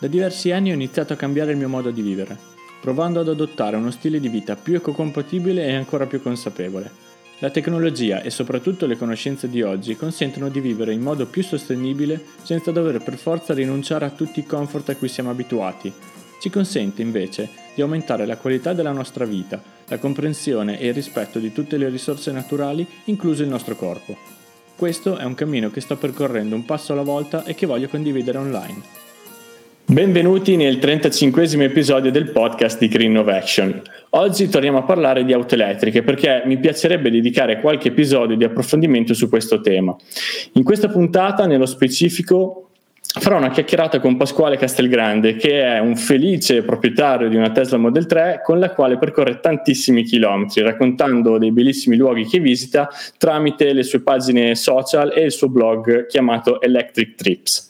Da diversi anni ho iniziato a cambiare il mio modo di vivere, provando ad adottare uno stile di vita più ecocompatibile e ancora più consapevole. La tecnologia e soprattutto le conoscenze di oggi consentono di vivere in modo più sostenibile senza dover per forza rinunciare a tutti i comfort a cui siamo abituati. Ci consente invece di aumentare la qualità della nostra vita, la comprensione e il rispetto di tutte le risorse naturali, incluso il nostro corpo. Questo è un cammino che sto percorrendo un passo alla volta e che voglio condividere online. Benvenuti nel 35 episodio del podcast di Green Innovation. Oggi torniamo a parlare di auto elettriche perché mi piacerebbe dedicare qualche episodio di approfondimento su questo tema. In questa puntata, nello specifico, farò una chiacchierata con Pasquale Castelgrande, che è un felice proprietario di una Tesla Model 3 con la quale percorre tantissimi chilometri, raccontando dei bellissimi luoghi che visita tramite le sue pagine social e il suo blog chiamato Electric Trips.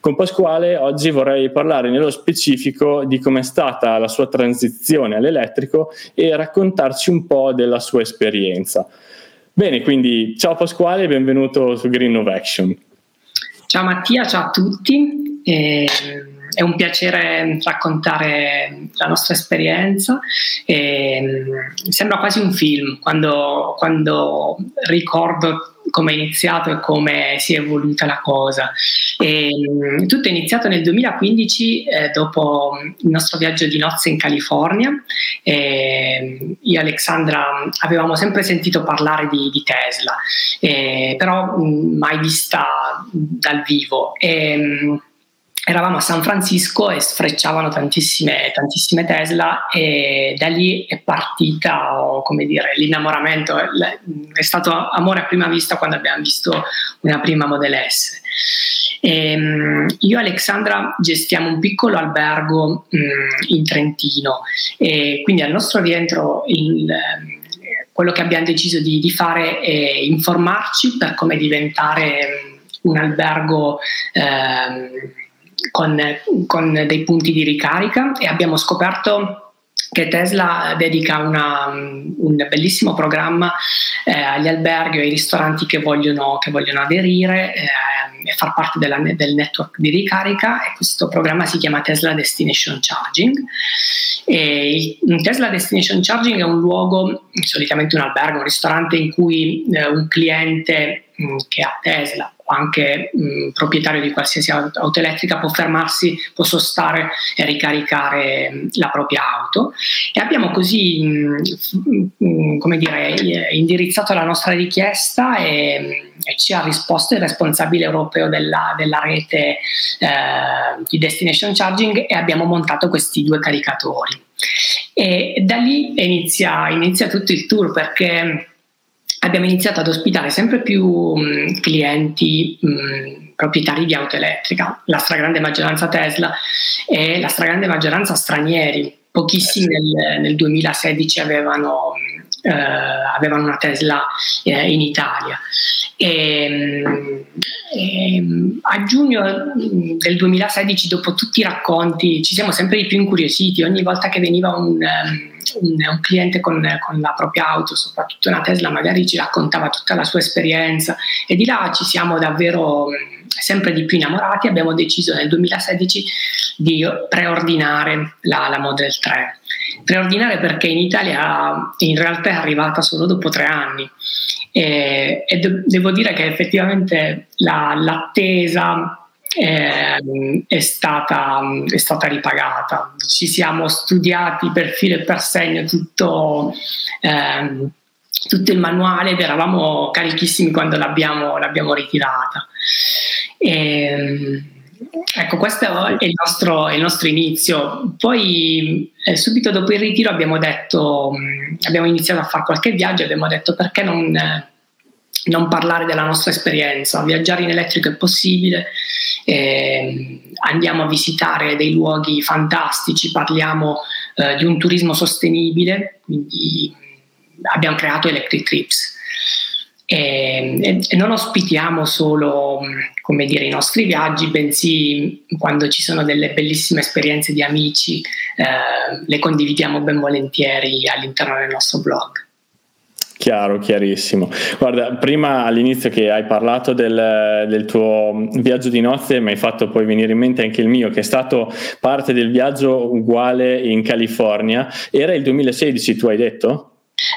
Con Pasquale oggi vorrei parlare nello specifico di come è stata la sua transizione all'elettrico e raccontarci un po' della sua esperienza. Bene, quindi ciao Pasquale e benvenuto su Green of Action. Ciao Mattia, ciao a tutti. Eh, è un piacere raccontare la nostra esperienza. Eh, sembra quasi un film quando, quando ricordo come è iniziato e come si è evoluta la cosa. E, mm, tutto è iniziato nel 2015 eh, dopo il nostro viaggio di nozze in California. E, io e Alexandra avevamo sempre sentito parlare di, di Tesla, eh, però mm, mai vista dal vivo. E, mm, eravamo a San Francisco e sfrecciavano tantissime, tantissime Tesla e da lì è partita, come dire, l'innamoramento, è stato amore a prima vista quando abbiamo visto una prima Model S. E, ehm, io e Alexandra gestiamo un piccolo albergo mh, in Trentino e quindi al nostro rientro il, quello che abbiamo deciso di, di, fare è informarci per come diventare un albergo eh, con, con dei punti di ricarica e abbiamo scoperto che Tesla dedica una, un bellissimo programma eh, agli alberghi e ai ristoranti che vogliono, che vogliono aderire eh, e far parte della, del network di ricarica e questo programma si chiama Tesla Destination Charging. E il Tesla Destination Charging è un luogo, solitamente un albergo, un ristorante in cui eh, un cliente mh, mm, che ha Tesla o anche mh, proprietario di qualsiasi auto elettrica può fermarsi, può sostare e ricaricare la propria auto. E abbiamo così mh, come dire, indirizzato la nostra richiesta e, e, ci ha risposto il responsabile europeo della, della rete eh, di destination charging e abbiamo montato questi due caricatori. E da lì inizia, inizia tutto il tour perché abbiamo iniziato ad ospitare sempre più mh, clienti mh, proprietari di auto elettrica, la stragrande maggioranza Tesla e la stragrande maggioranza stranieri. Pochissimi nel, nel 2016 avevano, eh, avevano, una Tesla eh, in Italia. E, e, a giugno del 2016, dopo tutti i racconti, ci siamo sempre di più incuriositi. Ogni volta che veniva un, un, un cliente con, con, la propria auto, soprattutto una Tesla, magari ci raccontava tutta la sua esperienza e di là ci siamo davvero sempre di più innamorati. Abbiamo deciso nel 2016 di preordinare la, la Model 3. Preordinare perché in Italia in realtà è arrivata solo dopo tre anni e, e de- devo dire che effettivamente la, l'attesa eh, è, stata, è, stata, ripagata. Ci siamo studiati per filo e per segno tutto, eh, tutto il manuale ed eravamo carichissimi quando l'abbiamo, l'abbiamo ritirata. E, Ecco, questo è il nostro, il nostro inizio. Poi, eh, subito dopo il ritiro, abbiamo detto, abbiamo iniziato a fare qualche viaggio e abbiamo detto perché non, eh, non, parlare della nostra esperienza. Viaggiare in elettrico è possibile, eh, andiamo a visitare dei luoghi fantastici, parliamo eh, di un turismo sostenibile, quindi mm, abbiamo creato Electric Trips e, e, e, non ospitiamo solo come dire, i nostri viaggi, bensì quando ci sono delle bellissime esperienze di amici, eh, le condividiamo ben volentieri all'interno del nostro blog. Chiaro, chiarissimo. Guarda, prima all'inizio che hai parlato del, del, tuo viaggio di nozze, mi hai fatto poi venire in mente anche il mio, che è stato parte del viaggio uguale in California. Era il 2016, tu hai detto?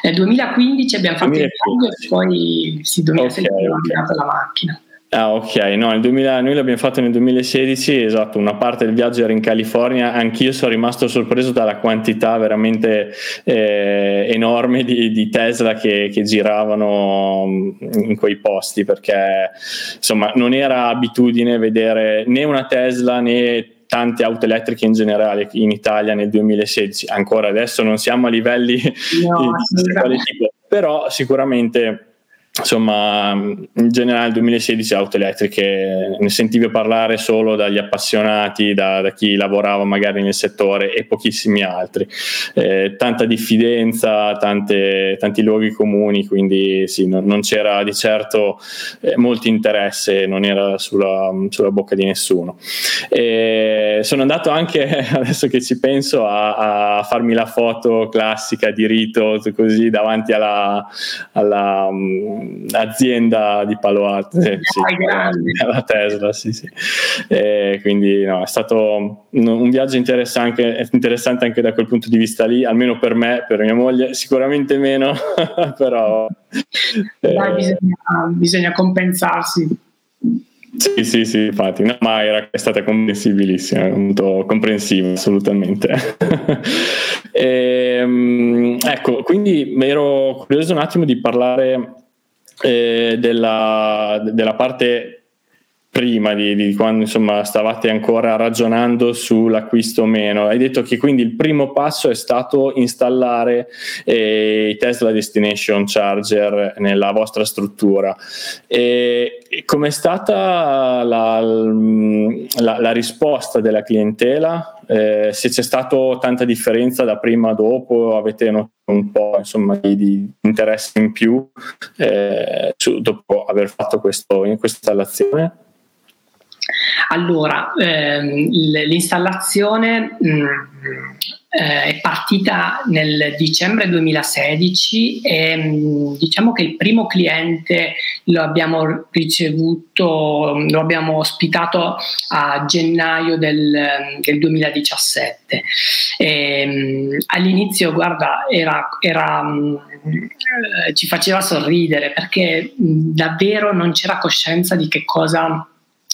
Nel 2015 abbiamo fatto 2015. il viaggio e poi sì, 2016 okay, abbiamo okay. la macchina. Ah, ok, no, 2000, noi l'abbiamo fatto nel 2016, esatto, una parte del viaggio era in California, anch'io sono rimasto sorpreso dalla quantità veramente eh, enorme di, di Tesla che, che, giravano in quei posti, perché insomma non era abitudine vedere né una Tesla né tante auto elettriche in generale in Italia nel 2016, ancora adesso non siamo a livelli no, di, di tipo, però sicuramente insomma, in generale nel 2016 auto elettriche ne sentivo parlare solo dagli appassionati, da, da chi lavorava magari nel settore e pochissimi altri. Eh, tanta diffidenza, tante, tanti luoghi comuni, quindi sì, non, non c'era di certo eh, molto interesse, non era sulla, sulla bocca di nessuno. E sono andato anche, adesso che ci penso, a, a farmi la foto classica di rito, così davanti alla, alla azienda di Palo Alto, eh, sì, la Tesla, sì, sì. E quindi no, è stato un viaggio interessante, interessante anche da quel punto di vista lì, almeno per me, per mia moglie, sicuramente meno, però... Dai, eh, bisogna, bisogna compensarsi. Sì, sì, sì, infatti, no, ma era, è stata comprensibilissima, molto comprensiva, assolutamente. e, ehm, ecco, quindi ero curioso un attimo di parlare eh, della, della, parte prima di, di, quando insomma stavate ancora ragionando sull'acquisto o meno. Hai detto che quindi il primo passo è stato installare eh, i Tesla Destination Charger nella vostra struttura. E, com'è stata la, la, la risposta della clientela? Eh, se c'è stata tanta differenza da prima a dopo, avete notato un po' insomma, di, di interesse in più eh, su, dopo aver fatto questo, in questa installazione? Allora, ehm, l'installazione mh, mm, eh, è partita nel dicembre 2016 e mh, mm, diciamo che il primo cliente lo abbiamo ricevuto, lo abbiamo ospitato a gennaio del, del 2017. E, mh, all'inizio, guarda, era, era eh, ci faceva sorridere perché davvero non c'era coscienza di che cosa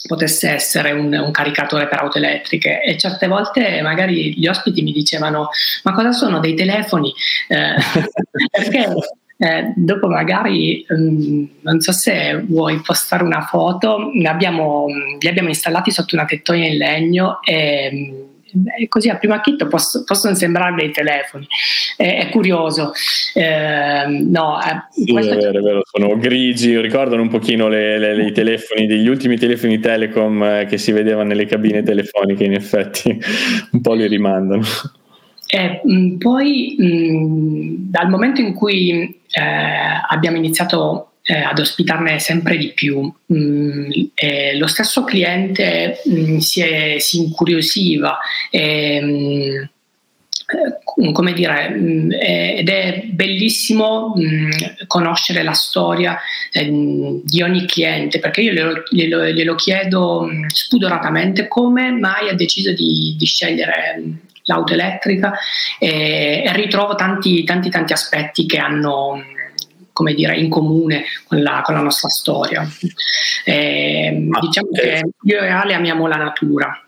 potesse essere un, un, caricatore per auto elettriche e certe volte magari gli ospiti mi dicevano ma cosa sono dei telefoni? Eh, perché eh, dopo magari um, non so se vuoi postare una foto, abbiamo, li abbiamo installati sotto una tettoia in legno e e così a primo acchito posso, possono sembrare dei telefoni. È, è curioso. Eh, no, eh, sì, è vero, è vero, sono grigi, ricordano un pochino le, le, le, i telefoni, degli ultimi telefoni Telecom eh, che si vedevano nelle cabine telefoniche, in effetti un po' li rimandano. E, mh, poi mh, dal momento in cui eh, abbiamo iniziato eh, ad ospitarne sempre di più. Mm, eh, lo stesso cliente mm, si, è, si, incuriosiva. Mm, eh, come dire, mm, ed è bellissimo mh, conoscere la storia eh, di ogni cliente perché io glielo, glielo, glielo, chiedo spudoratamente come mai ha deciso di, di scegliere l'auto elettrica e, e ritrovo tanti, tanti, tanti aspetti che hanno come dire, in comune con la, con la nostra storia. Eh, diciamo che io e Ale amiamo la natura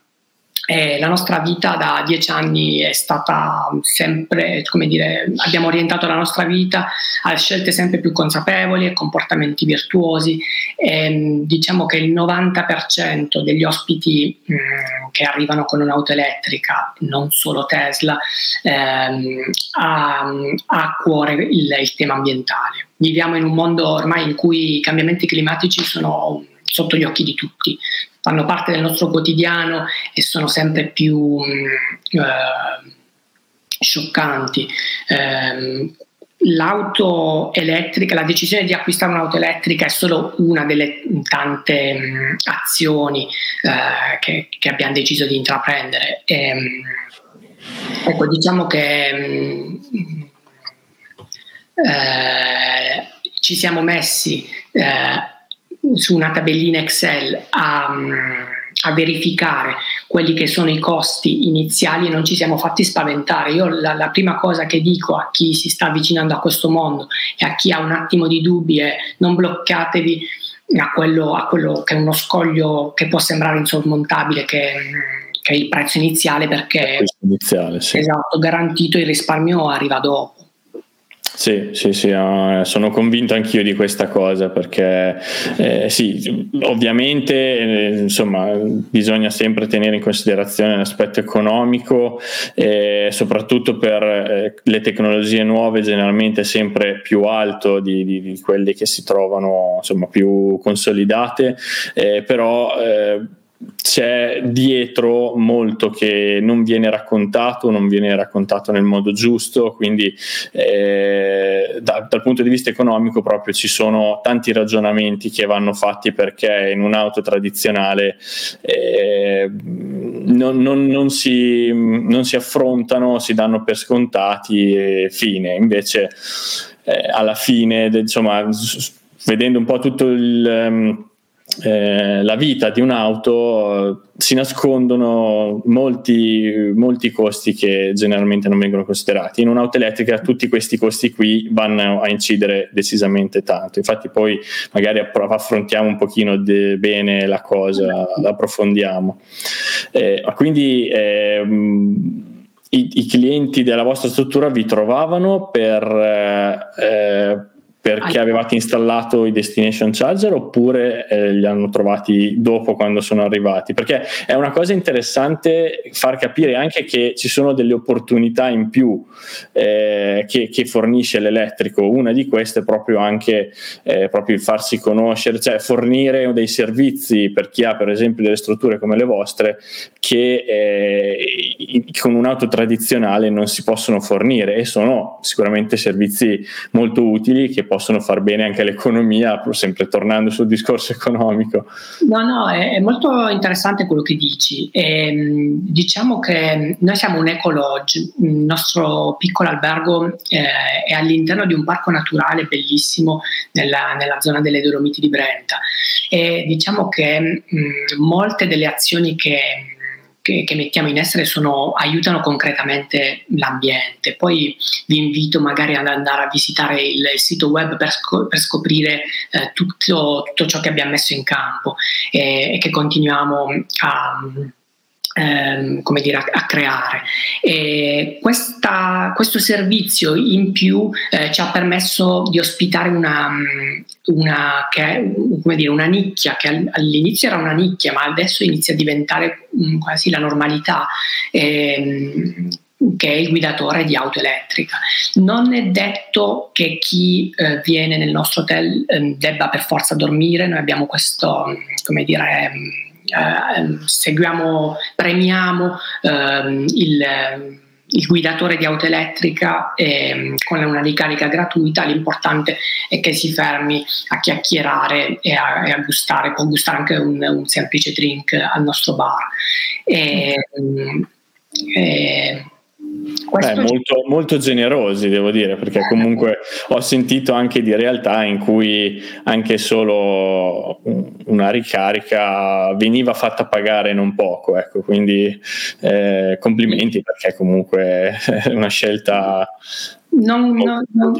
eh, la nostra vita da dieci anni è stata sempre, come dire, abbiamo orientato la nostra vita a scelte sempre più consapevoli e comportamenti virtuosi. E, ehm, diciamo che il 90% degli ospiti mh, mm, che arrivano con un'auto elettrica, non solo Tesla, ehm, ha, ha, a cuore il, il tema ambientale. Viviamo in un mondo ormai in cui i cambiamenti climatici sono sotto gli occhi di tutti, fanno parte del nostro quotidiano e sono sempre più mm, eh, scioccanti. Eh, l'auto elettrica, la decisione di acquistare un'auto elettrica è solo una delle tante mh, mm, azioni eh, che, che, abbiamo deciso di intraprendere. E, ecco, diciamo che mh, eh, ci siamo messi eh, su una tabellina Excel a, a, verificare quelli che sono i costi iniziali e non ci siamo fatti spaventare. Io la, la, prima cosa che dico a chi si sta avvicinando a questo mondo e a chi ha un attimo di dubbi è non bloccatevi a quello, a quello che è uno scoglio che può sembrare insormontabile, che, che è il prezzo iniziale perché iniziale, sì. esatto, garantito il risparmio arriva dopo. Sì, sì, sì, sono convinto anch'io di questa cosa perché eh, sì, ovviamente eh, insomma, bisogna sempre tenere in considerazione l'aspetto economico, eh, soprattutto per eh, le tecnologie nuove generalmente sempre più alto di, di, di quelle che si trovano insomma, più consolidate, eh, però eh, c'è dietro molto che non viene raccontato, non viene raccontato nel modo giusto, quindi eh, da, dal punto di vista economico proprio ci sono tanti ragionamenti che vanno fatti perché in un'auto tradizionale eh, non, non, non, si, non, si, affrontano, si danno per scontati e fine, invece eh, alla fine, insomma, vedendo un po' tutto il... Um, eh, la vita di un'auto si nascondono molti, molti costi che generalmente non vengono considerati. In un'auto elettrica tutti questi costi qui vanno a incidere decisamente tanto. Infatti poi magari affrontiamo un pochino de- bene la cosa, l'approfondiamo. Eh, quindi eh, i, i, clienti della vostra struttura vi trovavano per eh, perché avevate installato i destination charger oppure eh, li hanno trovati dopo quando sono arrivati? Perché è una cosa interessante far capire anche che ci sono delle opportunità in più eh, che, che, fornisce l'elettrico. Una di queste è proprio anche eh, proprio il farsi conoscere, cioè fornire dei servizi per chi ha per esempio delle strutture come le vostre che eh, con un'auto tradizionale non si possono fornire e sono sicuramente servizi molto utili che possono far bene anche all'economia, sempre tornando sul discorso economico. No, no, è, molto interessante quello che dici. Ehm, diciamo che noi siamo un eco lodge, il nostro piccolo albergo eh, è all'interno di un parco naturale bellissimo nella, nella zona delle Dolomiti di Brenta e diciamo che mh, molte delle azioni che che, che, mettiamo in essere sono, aiutano concretamente l'ambiente. Poi vi invito magari ad andare a visitare il, il sito web per, sco- per scoprire eh, tutto, tutto, ciò che abbiamo messo in campo e, e che continuiamo a ehm, come dire, a, a creare. E questa, questo servizio in più eh, ci ha permesso di ospitare una, una, che, dire, una nicchia che all'inizio era una nicchia, ma adesso inizia a diventare um, quasi la normalità. Ehm, che è il guidatore di auto elettrica. Non è detto che chi eh, viene nel nostro hotel eh, debba per forza dormire, noi abbiamo questo, come dire, eh, seguiamo, premiamo ehm, il, il, guidatore di auto elettrica eh, con una ricarica gratuita, l'importante è che si fermi a chiacchierare e a, e a gustare, può gustare anche un, un, semplice drink al nostro bar. E, e, Beh, molto, molto, generosi, devo dire, perché comunque ho sentito anche di realtà in cui anche solo una ricarica veniva fatta pagare non poco, ecco, quindi eh, complimenti perché comunque è una scelta non, non, non,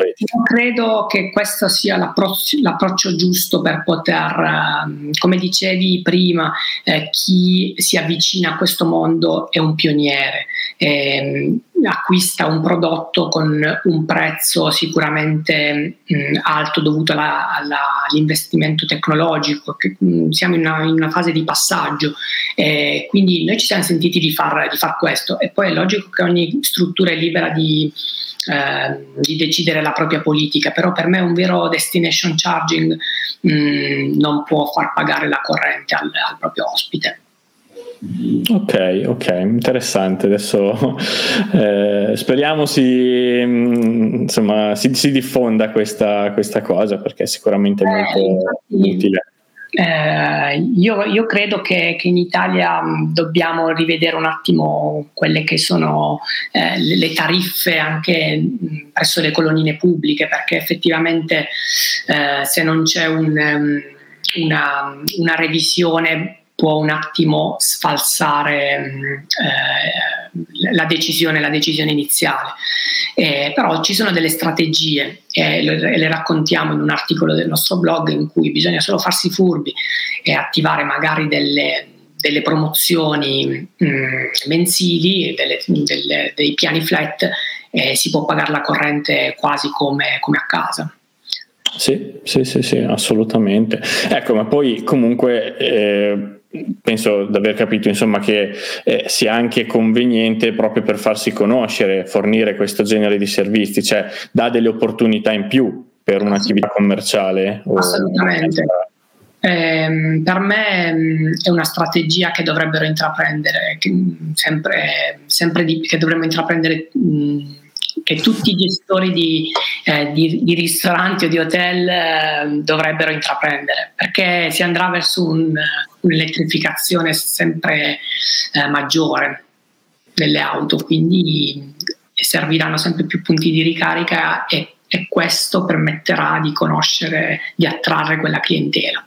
credo che questo sia l'approccio, l'approccio giusto per poter, ehm, come dicevi prima, eh, chi si avvicina a questo mondo è un pioniere, eh, acquista un prodotto con un prezzo sicuramente mh, alto dovuto alla, alla, all'investimento tecnologico, che, mh, siamo in una, in una, fase di passaggio, eh, quindi noi ci siamo sentiti di far, di far questo e poi è logico che ogni struttura è libera di eh, di decidere la propria politica, però per me un vero destination charging mh, non può far pagare la corrente al, al proprio ospite. Ok, ok, interessante. Adesso eh, speriamo si, mm, insomma, si, si diffonda questa, questa, cosa perché sicuramente è eh, molto infatti, utile. eh, io, io, credo che, che, in Italia dobbiamo rivedere un attimo quelle che sono eh, le, le, tariffe anche presso le colonnine pubbliche, perché effettivamente eh, se non c'è un, una, una revisione può un attimo sfalsare eh, la, decisione, la decisione iniziale. Eh, però ci sono delle strategie e le, le, raccontiamo in un articolo del nostro blog in cui bisogna solo farsi furbi e attivare magari delle, delle promozioni mh, mm, mensili, delle, delle, dei piani flat e si può pagare la corrente quasi come, come a casa. Sì, sì, sì, sì, assolutamente. Ecco, ma poi comunque eh, penso di aver capito insomma che eh, sia anche conveniente proprio per farsi conoscere, fornire questo genere di servizi, cioè dà delle opportunità in più per un'attività commerciale. Assolutamente. Eh, per me mm, è una strategia che dovrebbero intraprendere, che, mm, sempre, sempre di, che dovremmo intraprendere mh, mm, che tutti i gestori di, eh, di, di ristoranti o di hotel eh, dovrebbero intraprendere, perché si andrà verso un, un'elettrificazione sempre eh, maggiore delle auto, quindi serviranno sempre più punti di ricarica e, e questo permetterà di conoscere, di attrarre quella clientela.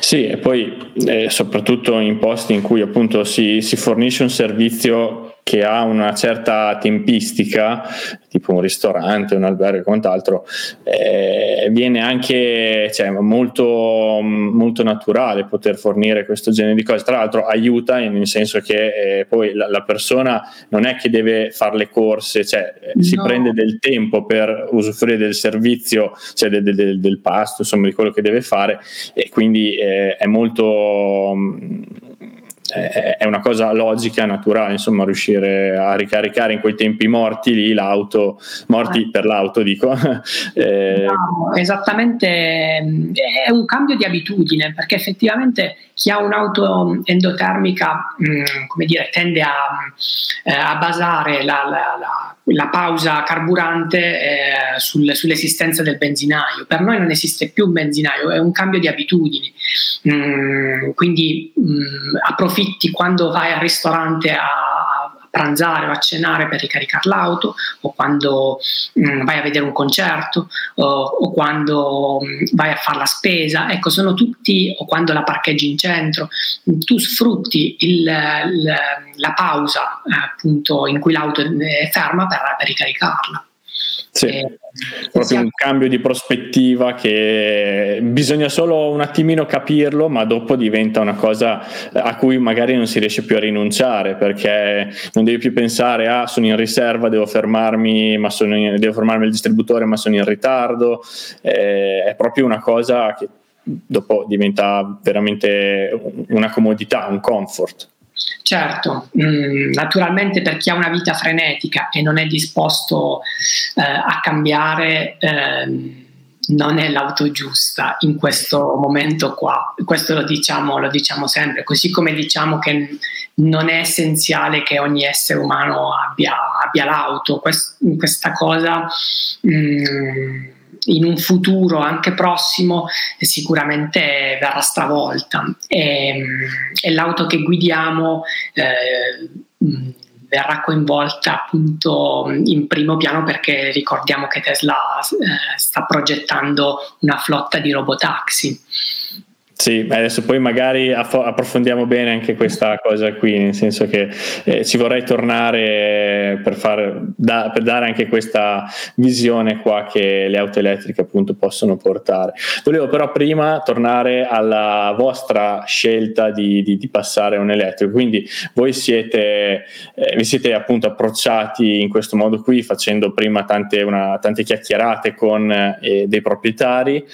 Sì, e poi eh, soprattutto in posti in cui appunto si, si fornisce un servizio che ha una certa tempistica, tipo un ristorante, un albergo e quant'altro, eh, viene anche cioè, molto, molto, naturale poter fornire questo genere di cose. Tra l'altro aiuta nel senso che eh, poi la, la, persona non è che deve fare le corse, cioè no. si prende del tempo per usufruire del servizio, cioè del, del, del pasto, insomma di quello che deve fare e quindi eh, è molto è una cosa logica, naturale, insomma, riuscire a ricaricare in quei tempi morti lì l'auto, morti eh. per l'auto, dico. eh. no, esattamente, è un cambio di abitudine, perché effettivamente chi ha un'auto endotermica, mh, mm, come dire, tende a, eh, a basare la, la, la la pausa carburante eh, sul, sull'esistenza del benzinaio. Per noi non esiste più un benzinaio, è un cambio di abitudini. Mm, quindi mm, approfitti quando vai al ristorante a, pranzare o a cenare per ricaricare l'auto o quando mh, mm, vai a vedere un concerto o, o quando mh, mm, vai a fare la spesa, ecco sono tutti o quando la parcheggi in centro, tu sfrutti il, il, la pausa eh, appunto in cui l'auto è ferma per, per ricaricarla. Sì, eh, proprio un cambio di prospettiva che bisogna solo un attimino capirlo, ma dopo diventa una cosa a cui magari non si riesce più a rinunciare perché non devi più pensare ah, sono in riserva, devo fermarmi, ma sono in, devo fermarmi al distributore, ma sono in ritardo. Eh, è proprio una cosa che dopo diventa veramente una comodità, un comfort. Certo, mm, naturalmente per chi ha una vita frenetica e non è disposto eh, a cambiare, eh, non è l'auto giusta in questo momento qua. Questo lo diciamo, lo diciamo sempre, così come diciamo che non è essenziale che ogni essere umano abbia, abbia l'auto. Quest, questa cosa... Mh, mm, in un futuro anche prossimo sicuramente verrà stravolta. E, e l'auto che guidiamo eh, verrà coinvolta appunto in primo piano perché ricordiamo che Tesla eh, sta progettando una flotta di robotaxi sì, adesso poi magari approfondiamo bene anche questa cosa qui, nel senso che eh, ci vorrei tornare per, far, da, per, dare anche questa visione qua che le auto elettriche appunto possono portare. Volevo però prima tornare alla vostra scelta di, di, di passare un elettrico, quindi voi siete, eh, vi siete appunto approcciati in questo modo qui facendo prima tante, una, tante chiacchierate con eh, dei proprietari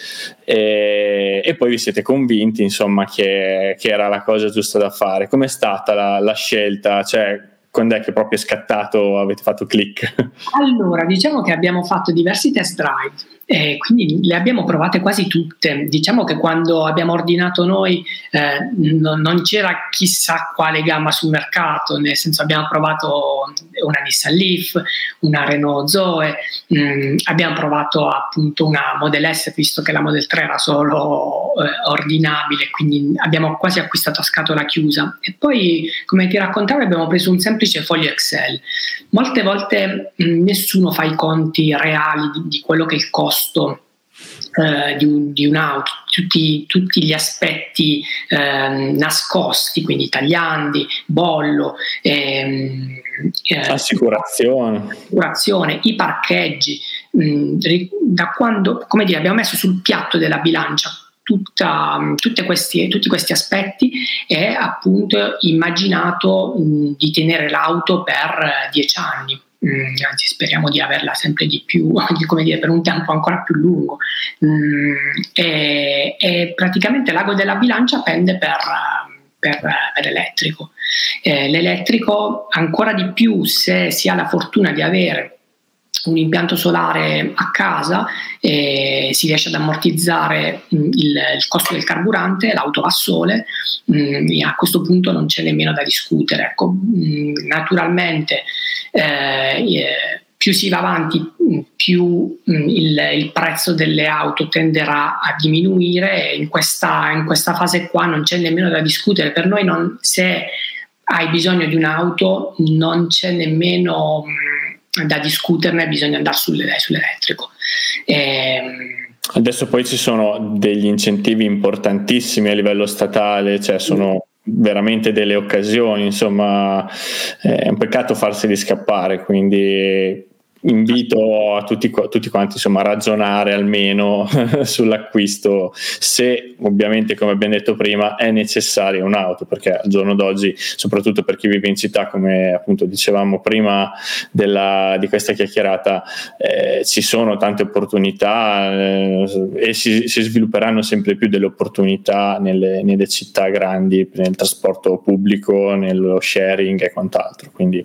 e, e poi vi siete convinti convinti insomma che, che, era la cosa giusta da fare. Com'è stata la, la scelta? Cioè, quando è che proprio è scattato, avete fatto click? Allora, diciamo che abbiamo fatto diversi test drive, eh, quindi le abbiamo provate quasi tutte. Diciamo che quando abbiamo ordinato noi eh, non, non, c'era chissà quale gamma sul mercato, nel senso abbiamo provato una Nissan Leaf, una Renault Zoe, mm, abbiamo provato appunto una Model S visto che la Model 3 era solo eh, ordinabile, quindi abbiamo quasi acquistato a scatola chiusa e poi come ti raccontavo abbiamo preso un semplice foglio Excel. Molte volte mh, mm, nessuno fa i conti reali di, di quello che è il costo eh, di, un, di, un'auto, tutti, tutti gli aspetti eh, nascosti, quindi tagliandi, bollo, ehm, eh, assicurazione. assicurazione, i parcheggi, mh, mm, da quando, come dire, abbiamo messo sul piatto della bilancia tutta, questi, tutti questi aspetti e appunto immaginato mh, di tenere l'auto per dieci anni. Mm, anzi speriamo di averla sempre di più, come dire, per un tempo ancora più lungo. Mm, e, e, praticamente l'ago della bilancia pende per, per, per l'elettrico. Eh, l'elettrico ancora di più se si ha la fortuna di avere un impianto solare a casa e si riesce ad ammortizzare mm, il, il costo del carburante, l'auto va a sole mh, e a questo punto non c'è nemmeno da discutere. Ecco, mh, naturalmente eh, eh, più si va avanti, più il, il, prezzo delle auto tenderà a diminuire e in questa, in questa, fase qua non c'è nemmeno da discutere. Per noi non, se hai bisogno di un'auto non c'è nemmeno da discuterne, bisogna andare sull'elettrico. E, ehm, Adesso poi ci sono degli incentivi importantissimi a livello statale, cioè sono veramente delle occasioni, insomma è un peccato farseli scappare, quindi invito a tutti, tutti quanti insomma, a ragionare almeno sull'acquisto se ovviamente come abbiamo detto prima è necessaria un'auto perché al giorno d'oggi soprattutto per chi vive in città come appunto dicevamo prima della, di questa chiacchierata eh, ci sono tante opportunità eh, e si, si, svilupperanno sempre più delle opportunità nelle, nelle città grandi nel trasporto pubblico nello sharing e quant'altro. Quindi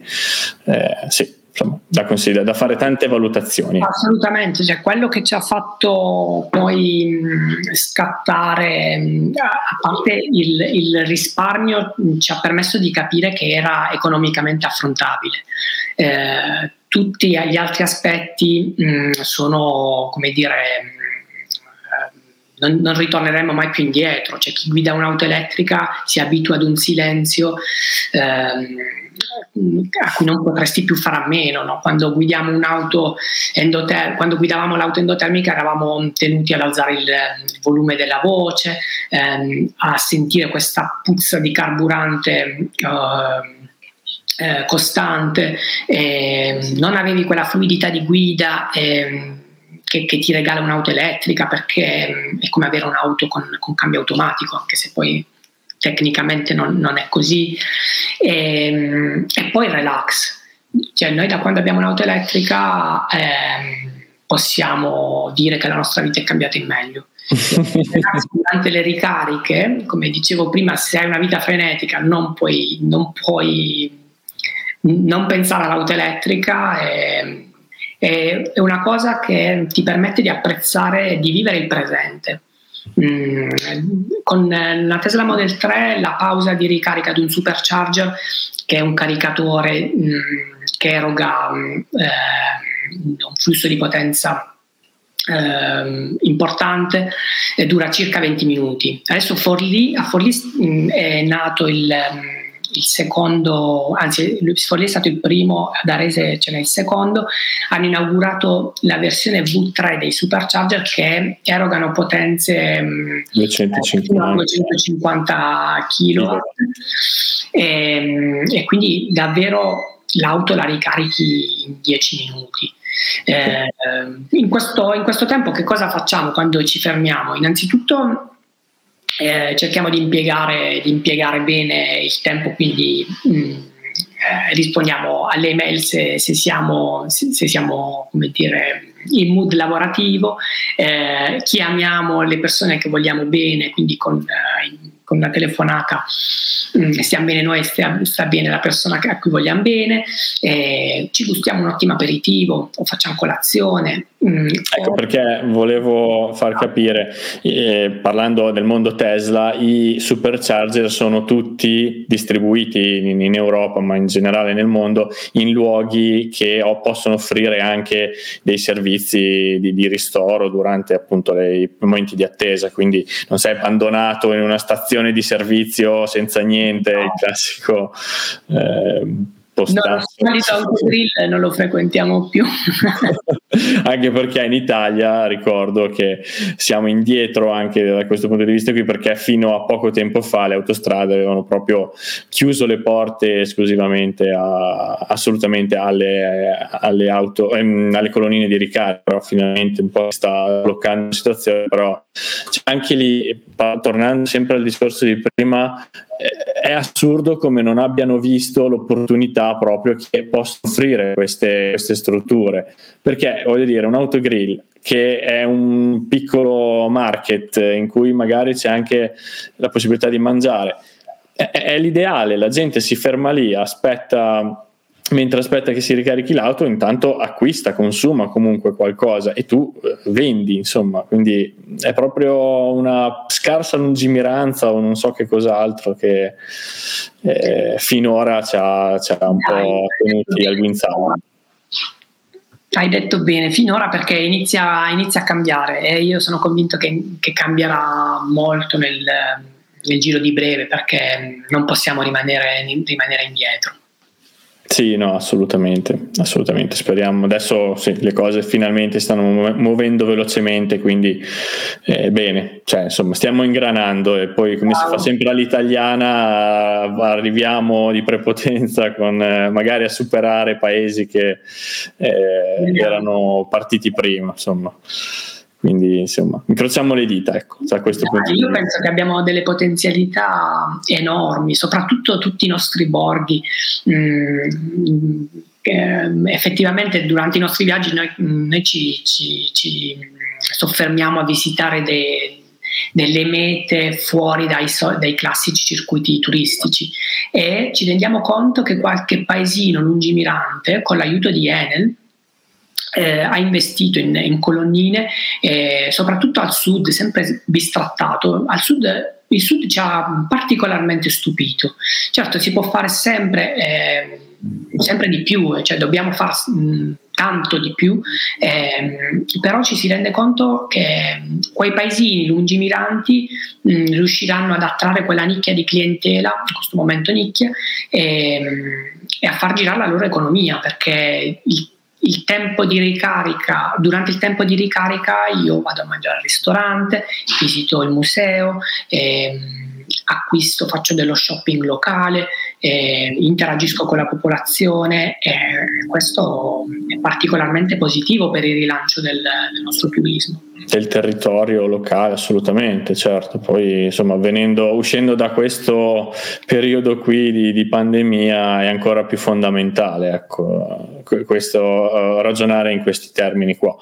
eh, sì insomma, da, consider- da fare tante valutazioni. Assolutamente, cioè quello che ci ha fatto poi mh, scattare, mh, a parte il, il, risparmio, mh, ci ha permesso di capire che era economicamente affrontabile. Eh, tutti gli altri aspetti sono, come dire, non, non, ritorneremo mai più indietro. Cioè, chi guida un'auto elettrica si abitua ad un silenzio. Ehm, a cui non potresti più fare a meno. No? Quando guidiamo un'auto endotermica, quando guidavamo l'auto endotermica eravamo tenuti ad alzare il, il volume della voce, ehm, a sentire questa puzza di carburante. Eh, eh, costante, eh, non avevi quella fluidità di guida eh, che, che, ti regala un'auto elettrica perché ehm, è come avere un'auto con, con cambio automatico, anche se poi tecnicamente non, non è così. E, ehm, e, poi il relax. Cioè, noi da quando abbiamo un'auto elettrica eh, possiamo dire che la nostra vita è cambiata in meglio. durante le ricariche, come dicevo prima, se hai una vita frenetica non puoi, non, puoi non pensare all'auto elettrica. E, è una cosa che ti permette di apprezzare e di vivere il presente. Mm, con la Tesla Model 3 la pausa di ricarica di un supercharger che è un caricatore mm, che eroga mm, eh, un flusso di potenza eh, importante dura circa 20 minuti. Adesso Forlì, a Forlì è nato il il secondo, anzi Forlì è stato il primo, ad Arese ce n'è il secondo, hanno inaugurato la versione V3 dei supercharger che erogano potenze 250, 250 kW e, e quindi davvero l'auto la ricarichi in 10 minuti. Eh, in, questo, in questo tempo che cosa facciamo quando ci fermiamo? Innanzitutto eh, cerchiamo di impiegare, di impiegare, bene il tempo, quindi mh, mm, eh, rispondiamo alle email se, se siamo, se, se siamo come dire, in mood lavorativo, eh, chiamiamo le persone che vogliamo bene, quindi con, eh, con una telefonata mm, stiamo bene noi, stia, sta bene la persona a cui vogliamo bene, eh, ci gustiamo un ottimo aperitivo o facciamo colazione. Mm, ecco o... perché volevo far capire, eh, parlando del mondo Tesla, i supercharger sono tutti distribuiti in, in Europa, ma in generale nel mondo, in luoghi che possono offrire anche dei servizi di, di ristoro durante appunto i momenti di attesa, quindi non sei abbandonato in una stazione di servizio senza niente, il classico eh, postasso. No, autogrill non lo frequentiamo più. anche perché in Italia ricordo che siamo indietro anche da questo punto di vista qui perché fino a poco tempo fa le autostrade avevano proprio chiuso le porte esclusivamente a, assolutamente alle, alle, auto, ehm, alle colonnine di ricarica, però finalmente un po' sta bloccando la situazione, però anche lì, tornando sempre al discorso di prima, è assurdo come non abbiano visto l'opportunità proprio che possono offrire queste, queste strutture. Perché voglio dire, un autogrill che è un piccolo market in cui magari c'è anche la possibilità di mangiare. È, è l'ideale, la gente si ferma lì, aspetta mentre aspetta che si ricarichi l'auto, intanto acquista, consuma comunque qualcosa e tu eh, vendi, insomma, quindi è proprio una scarsa lungimiranza o non so che cos'altro che eh, finora ci ha, ci ha un Dai, po' tenuti al guinzaglio. Hai detto bene, finora perché inizia, inizia, a cambiare e io sono convinto che, che cambierà molto nel, nel, giro di breve perché non possiamo rimanere, rimanere indietro. Sì, no, assolutamente, assolutamente. Speriamo. Adesso sì, le cose finalmente stanno muovendo velocemente, quindi eh, bene, cioè, insomma, stiamo ingranando e poi come wow. si fa sempre all'italiana arriviamo di prepotenza con eh, magari a superare paesi che eh, erano partiti prima, insomma. Quindi insomma, incrociamo le dita, ecco, da questo punto Io penso che abbiamo delle potenzialità enormi, soprattutto tutti i nostri borghi. Mm, effettivamente durante i nostri viaggi noi, noi ci, ci, ci, soffermiamo a visitare dei, delle mete fuori dai, dai, classici circuiti turistici e ci rendiamo conto che qualche paesino lungimirante con l'aiuto di Enel eh, ha investito in, in colonnine, eh, soprattutto al sud, sempre bistrattato. Al sud, il sud ci ha particolarmente stupito. Certo, si può fare sempre, eh, sempre di più, cioè dobbiamo fare tanto di più, ehm, però ci si rende conto che quei paesini lungimiranti mh, riusciranno ad attrarre quella nicchia di clientela, in questo momento nicchia, e, e a far girare la loro economia, perché il il tempo di ricarica, durante il tempo di ricarica io vado a mangiare al ristorante, visito il museo, ehm, acquisto, faccio dello shopping locale, eh, interagisco con la popolazione e questo è particolarmente positivo per il rilancio del, del nostro turismo del territorio locale, assolutamente, certo. Poi, insomma, venendo, uscendo da questo periodo qui di, di pandemia è ancora più fondamentale, ecco, questo, uh, ragionare in questi termini qua,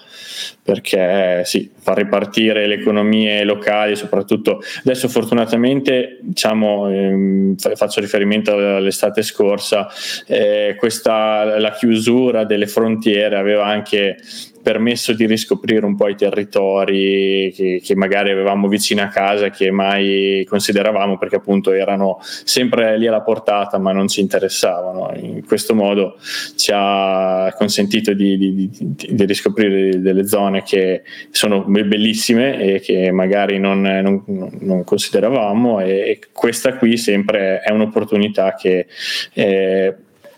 perché sì, far ripartire le economie locali, soprattutto adesso fortunatamente, diciamo, ehm, faccio riferimento all'estate scorsa, eh, questa, la chiusura delle frontiere aveva anche permesso di riscoprire un po' i territori che, che, magari avevamo vicino a casa che mai consideravamo perché appunto erano sempre lì alla portata ma non ci interessavano. In questo modo ci ha consentito di, di, di, di riscoprire delle zone che sono bellissime e che magari non, non, non consideravamo e questa qui sempre è un'opportunità che eh,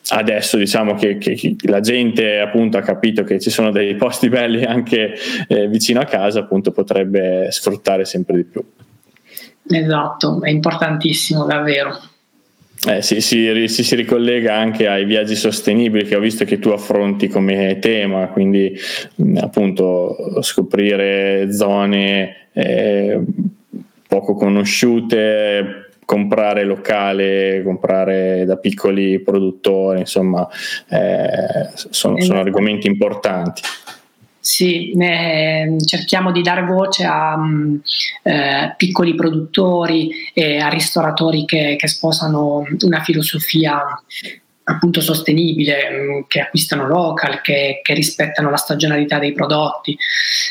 adesso diciamo che, che, che, la gente appunto ha capito che ci sono dei posti belli anche eh, vicino a casa appunto potrebbe sfruttare sempre di più. Esatto è importantissimo davvero. Eh, si, si, si, si, ricollega anche ai viaggi sostenibili che ho visto che tu affronti come tema, quindi appunto scoprire zone eh, poco conosciute, comprare locale, comprare da piccoli produttori, insomma, eh, sono, sono, argomenti importanti. Sì, eh, cerchiamo di dare voce a um, eh, piccoli produttori e a ristoratori che, che sposano una filosofia appunto sostenibile, mm, che acquistano local, che, che, rispettano la stagionalità dei prodotti.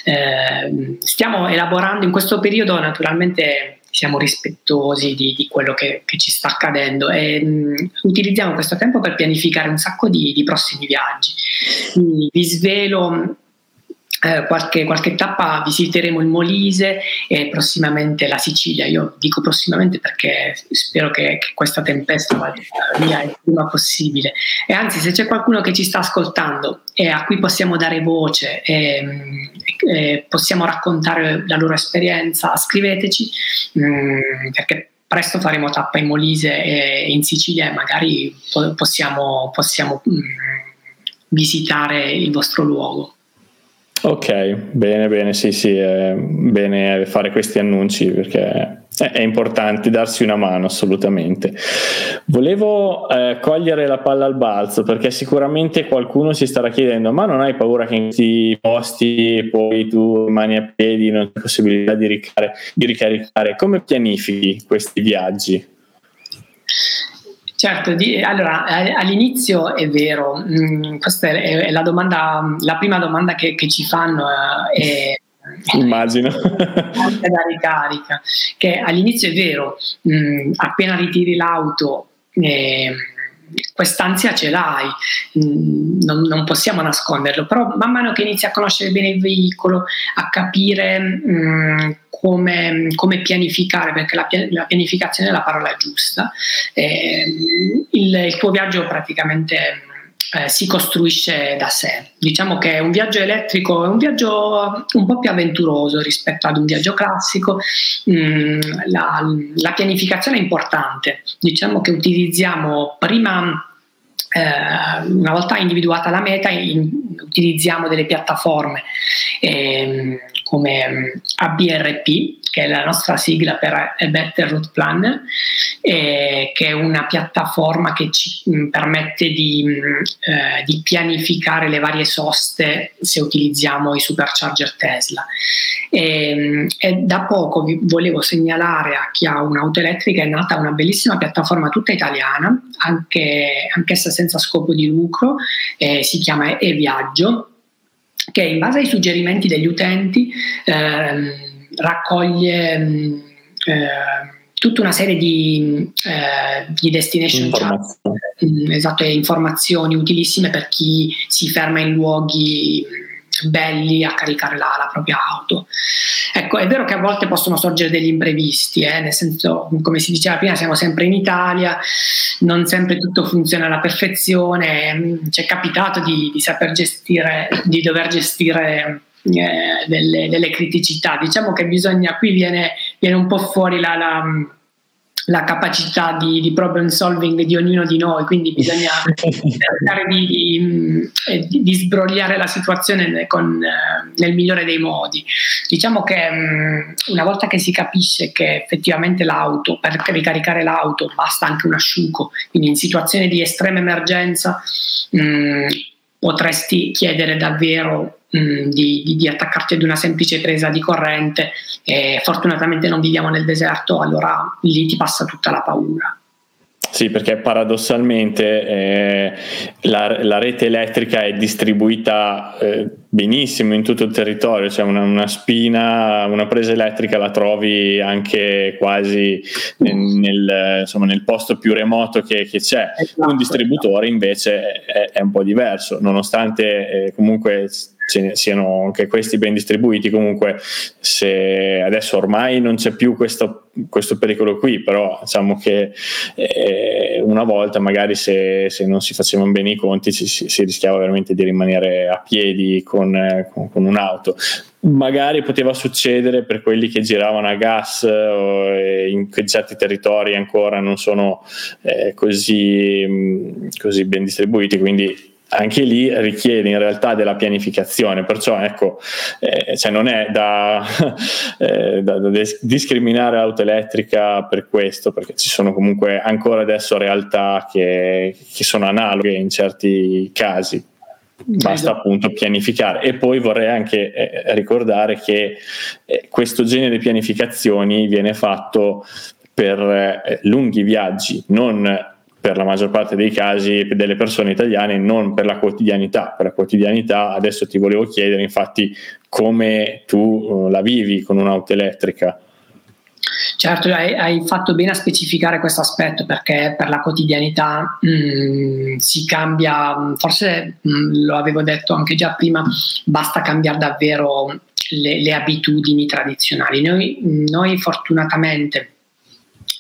Eh, stiamo elaborando in questo periodo naturalmente siamo rispettosi di, di quello che, che, ci sta accadendo e mh, utilizziamo questo tempo per pianificare un sacco di, di prossimi viaggi. Quindi vi svelo eh, qualche, qualche, tappa visiteremo il Molise e prossimamente la Sicilia. Io dico prossimamente perché spero che, che questa tempesta vada via il prima possibile. E anzi, se c'è qualcuno che ci sta ascoltando e a cui possiamo dare voce e, e possiamo raccontare la loro esperienza, scriveteci mh, mm, perché presto faremo tappa in Molise e in Sicilia e magari possiamo, possiamo mm, visitare il vostro luogo. Ok, bene, bene, sì, sì, è bene fare questi annunci perché è importante darsi una mano assolutamente. Volevo eh, cogliere la palla al balzo perché sicuramente qualcuno si starà chiedendo ma non hai paura che in questi posti poi tu rimani a piedi, non c'è possibilità di, ricare, di ricaricare, come pianifichi questi viaggi? Certo, di, allora all'inizio è vero, mh, mm, questa è, è, la, domanda, la prima domanda che, che ci fanno eh, è, Immagino. la ricarica, che all'inizio è vero, mh, mm, appena ritiri l'auto eh, quest'ansia ce l'hai, mm, non, non, possiamo nasconderlo, però man mano che inizi a conoscere bene il veicolo, a capire mh, come, come, pianificare, perché la, la, pianificazione è la parola giusta, eh, il, il tuo viaggio praticamente eh, si costruisce da sé. Diciamo che un viaggio elettrico è un viaggio un po' più avventuroso rispetto ad un viaggio classico. Mm, la, la, pianificazione è importante. Diciamo che utilizziamo prima. Eh, una volta individuata la meta, in, utilizziamo delle piattaforme eh, come ABRP, che è la nostra sigla per A Better Route Planner, eh, che è una piattaforma che ci mh, mm, permette di, mh, mm, eh, di, pianificare le varie soste se utilizziamo i supercharger Tesla. E, mm, e da poco vi volevo segnalare a chi ha un'auto elettrica è nata una bellissima piattaforma tutta italiana, anche, anch'essa senza scopo di lucro, eh, si chiama E-Viaggio che in base ai suggerimenti degli utenti ehm, raccoglie mm, eh, tutta una serie di, eh, di destination. Chat, mm, esatto, informazioni utilissime per chi si ferma in luoghi belli a caricare la, la, propria auto. Ecco, è vero che a volte possono sorgere degli imprevisti, eh, nel senso, come si diceva prima, siamo sempre in Italia, non sempre tutto funziona alla perfezione, mm, ci è capitato di, di saper gestire, di dover gestire eh, delle, delle, criticità. Diciamo che bisogna, qui viene, viene un po' fuori la, la, la capacità di, di, problem solving di ognuno di noi, quindi bisogna cercare di, di, di, sbrogliare la situazione con, eh, nel migliore dei modi. Diciamo che una volta che si capisce che effettivamente l'auto, per ricaricare l'auto basta anche un asciugo, quindi in situazioni di estrema emergenza mh, potresti chiedere davvero Di, di, di, attaccarti ad una semplice presa di corrente e fortunatamente non viviamo nel deserto, allora lì ti passa tutta la paura. Sì, perché paradossalmente eh, la, la, rete elettrica è distribuita eh, benissimo in tutto il territorio, cioè una, una, spina, una presa elettrica la trovi anche quasi nel, nel, insomma, nel posto più remoto che, che c'è. Esatto. Un distributore invece è, è, un po' diverso, nonostante eh, comunque siano anche questi ben distribuiti. Comunque, se adesso ormai non c'è più questo, questo pericolo qui, però diciamo che eh, una volta magari se, se, non si facevano bene i conti si, si, rischiava veramente di rimanere a piedi con, con, con un'auto magari poteva succedere per quelli che giravano a gas eh, in certi territori ancora non sono eh, così, così ben distribuiti quindi anche lì richiede in realtà della pianificazione, perciò ecco, eh, cioè non è da, eh, da, da, discriminare l'auto elettrica per questo, perché ci sono comunque ancora adesso realtà che, che sono analoghe in certi casi. basta esatto. appunto pianificare e poi vorrei anche eh, ricordare che eh, questo genere di pianificazioni viene fatto per eh, lunghi viaggi, non per la maggior parte dei casi delle persone italiane, non per la quotidianità. Per la quotidianità adesso ti volevo chiedere infatti come tu uh, la vivi con un'auto elettrica. Certo, hai, hai, fatto bene a specificare questo aspetto perché per la quotidianità mh, mm, si cambia, forse mh, mm, lo avevo detto anche già prima, basta cambiare davvero le, le abitudini tradizionali. Noi, noi fortunatamente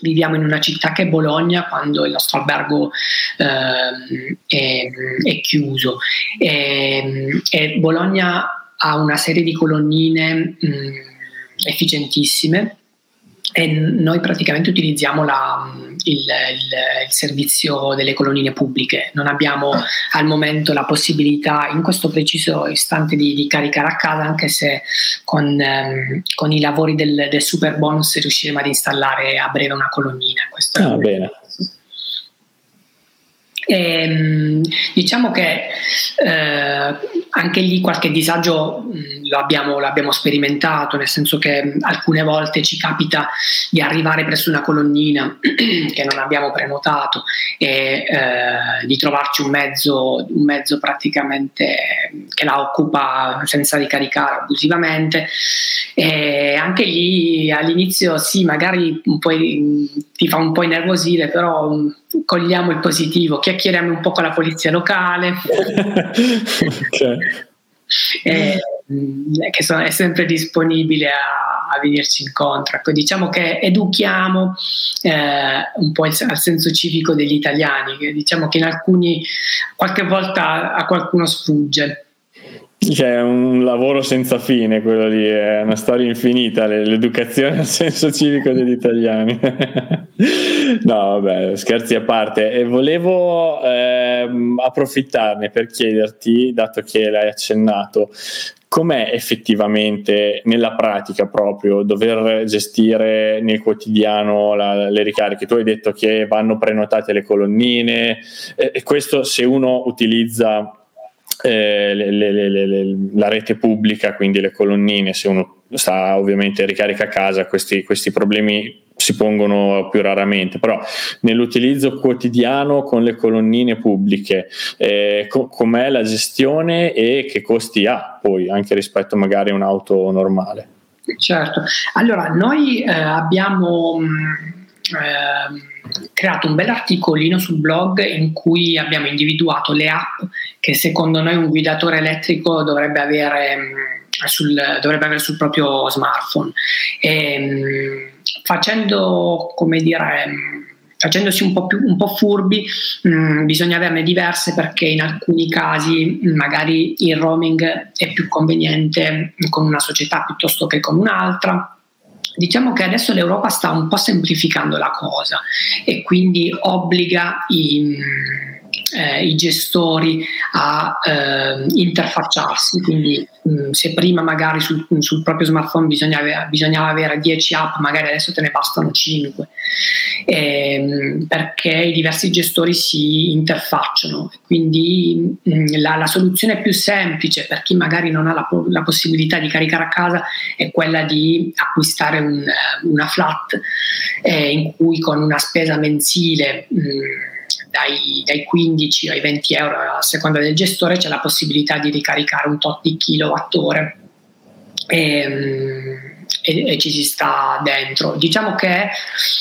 viviamo in una città che è Bologna quando il nostro albergo eh, è, è, chiuso. E, e, Bologna ha una serie di colonnine mh, efficientissime e noi praticamente utilizziamo la, il, il, il, servizio delle colonnine pubbliche. Non abbiamo al momento la possibilità in questo preciso istante di, di caricare a casa, anche se con, ehm, con i lavori del, del, super bonus riusciremo ad installare a breve una colonnina. Questo ah, bene. E, ehm, diciamo che eh, anche lì qualche disagio mh, lo, abbiamo, l'abbiamo sperimentato, nel senso che mh, alcune volte ci capita di arrivare presso una colonnina che non abbiamo prenotato e eh, di trovarci un mezzo, un mezzo praticamente che la occupa senza ricaricare abusivamente. E anche lì all'inizio sì, magari ti fa un po' innervosire, però cogliamo il positivo, chiacchieriamo un po' con la polizia locale, okay. e, mm, che sono, è sempre disponibile a, a, venirci incontro. Ecco, diciamo che educhiamo eh, un po' il, al senso civico degli italiani, che diciamo che in alcuni qualche volta a qualcuno sfugge. Cioè, è un lavoro senza fine quello lì, è una storia infinita, l'educazione al senso civico degli italiani. no, vabbè, scherzi a parte. E volevo ehm, approfittarne per chiederti, dato che l'hai accennato, com'è effettivamente nella pratica proprio dover gestire nel quotidiano la, le ricariche? Tu hai detto che vanno prenotate le colonnine e questo se uno utilizza eh, le, le, le, la rete pubblica, quindi le colonnine, se uno sta ovviamente ricarica a casa, questi, questi problemi si pongono più raramente, però nell'utilizzo quotidiano con le colonnine pubbliche, eh, co- com'è la gestione e che costi ha poi anche rispetto magari a un'auto normale? Certo, allora noi eh, abbiamo... Mh, mm, eh, creato un bel articolino sul blog in cui abbiamo individuato le app che secondo noi un guidatore elettrico dovrebbe avere, mm, sul, dovrebbe avere sul proprio smartphone. E, mm, facendo, come dire, mm, facendosi un po', più, un po furbi, mh, bisogna averne diverse perché in alcuni casi magari il roaming è più conveniente con una società piuttosto che con un'altra Diciamo che adesso l'Europa sta un po' semplificando la cosa e quindi obbliga i, eh, i gestori a eh, interfacciarsi, quindi mh, se prima magari sul, sul proprio smartphone bisognava, bisognava, avere 10 app, magari adesso te ne bastano 5, ehm, perché i diversi gestori si interfacciano. Quindi mh, la, la, soluzione più semplice per chi magari non ha la, la, possibilità di caricare a casa è quella di acquistare un, una flat eh, in cui con una spesa mensile mh, dai, dai, 15 ai 20 euro a seconda del gestore c'è la possibilità di ricaricare un tot di kilowattora e, e, e ci si sta dentro. Diciamo che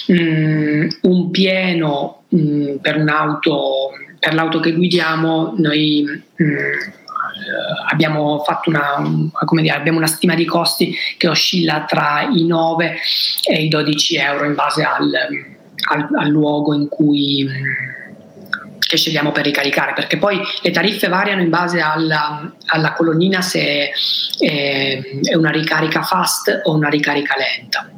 mh, mm, un pieno mh, mm, per un'auto, per l'auto che guidiamo, noi mh, mm, abbiamo fatto una, dire, abbiamo una stima di costi che oscilla tra i 9 e i 12 euro in base al, al, al luogo in cui che scegliamo per ricaricare, perché poi le tariffe variano in base alla, alla colonnina se è, è, una ricarica fast o una ricarica lenta.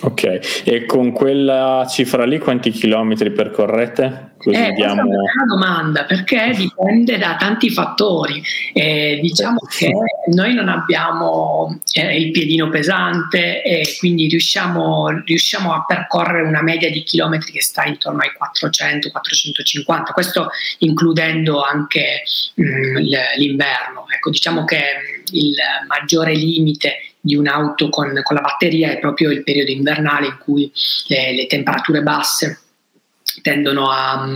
Ok, e con quella cifra lì quanti chilometri percorrete? Così eh, diamo... Questa è una domanda perché dipende da tanti fattori. Eh, diciamo che noi non abbiamo eh, il piedino pesante e quindi riusciamo, riusciamo, a percorrere una media di chilometri che sta intorno ai 400-450, questo includendo anche mh, mm, l'inverno. Ecco, diciamo che il maggiore limite di un'auto con, con, la batteria è proprio il periodo invernale in cui le, le temperature basse tendono a,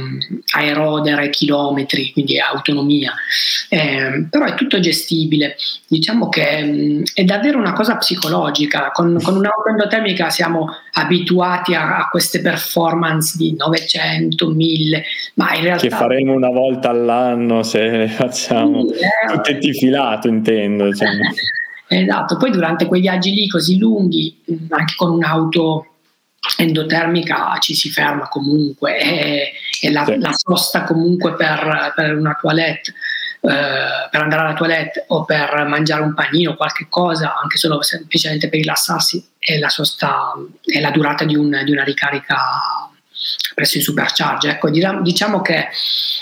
a, erodere chilometri, quindi autonomia, eh, però è tutto gestibile. Diciamo che mh, mm, è davvero una cosa psicologica. Con, con un'auto endotermica siamo abituati a, a, queste performance di 900, 1000, ma in realtà... Che faremo una volta all'anno se le facciamo sì, eh, tutte di filato, intendo. Cioè. Esatto, poi durante quei viaggi lì così lunghi, anche con un'auto endotermica ci si ferma comunque e, e la, sì. la, sosta comunque per, per una toilette eh, per andare alla toilette o per mangiare un panino o qualche cosa anche solo semplicemente per rilassarsi è la sosta è la durata di, un, di una ricarica presso il supercharge ecco diciamo che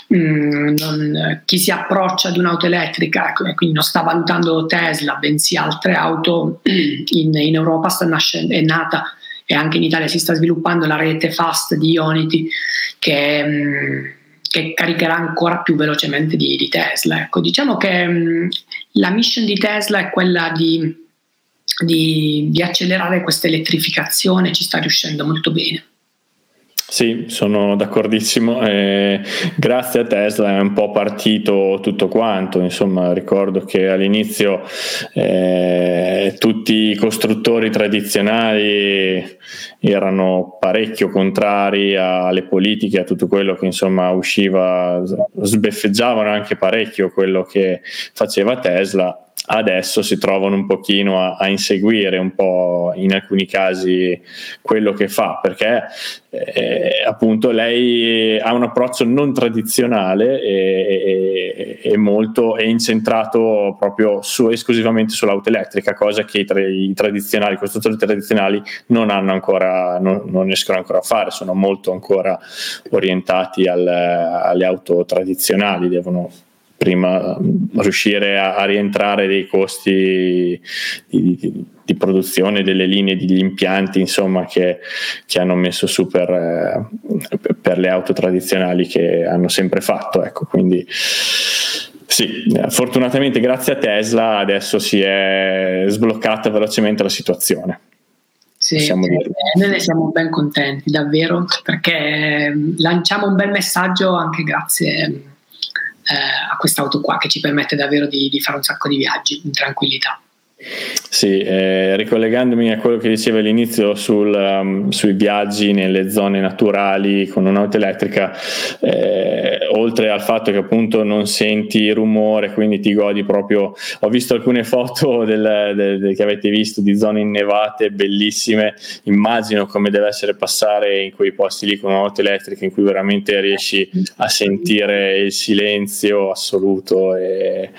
mh, mm, non, chi si approccia ad un'auto elettrica ecco, quindi non sta valutando Tesla bensì altre auto in, in Europa nascendo, è nata e anche in Italia si sta sviluppando la rete fast di Ionity che, mm, che caricherà ancora più velocemente di, di Tesla. Ecco, diciamo che mh, mm, la mission di Tesla è quella di, di, di accelerare questa elettrificazione, ci sta riuscendo molto bene. Sì, sono d'accordissimo. Eh, grazie a Tesla è un po' partito tutto quanto. Insomma, ricordo che all'inizio eh, tutti i costruttori tradizionali erano parecchio contrari alle politiche, a tutto quello che insomma usciva, sbeffeggiavano anche parecchio quello che faceva Tesla adesso si trovano un pochino a, a, inseguire un po' in alcuni casi quello che fa perché eh, appunto lei ha un approccio non tradizionale e, e, e molto è incentrato proprio su, esclusivamente sull'auto elettrica cosa che i, tra, i tradizionali i costruttori tradizionali non hanno ancora non, non riescono ancora a fare sono molto ancora orientati al, alle auto tradizionali devono prima riuscire a, a rientrare dei costi di, di, di, produzione delle linee, degli impianti insomma che, che hanno messo su per, eh, per, le auto tradizionali che hanno sempre fatto ecco quindi sì, fortunatamente grazie a Tesla adesso si è sbloccata velocemente la situazione. Sì, sì, noi ne siamo ben contenti davvero perché lanciamo un bel messaggio anche grazie eh, a quest'auto qua che ci permette davvero di, di fare un sacco di viaggi in tranquillità. Sì, eh, ricollegandomi a quello che dicevo all'inizio sul, um, sui viaggi nelle zone naturali con un'auto elettrica, eh, oltre al fatto che appunto non senti rumore, quindi ti godi proprio. Ho visto alcune foto del, del, del, che avete visto di zone innevate bellissime. Immagino come deve essere passare in quei posti lì con un'auto elettrica in cui veramente riesci a sentire il silenzio assoluto e,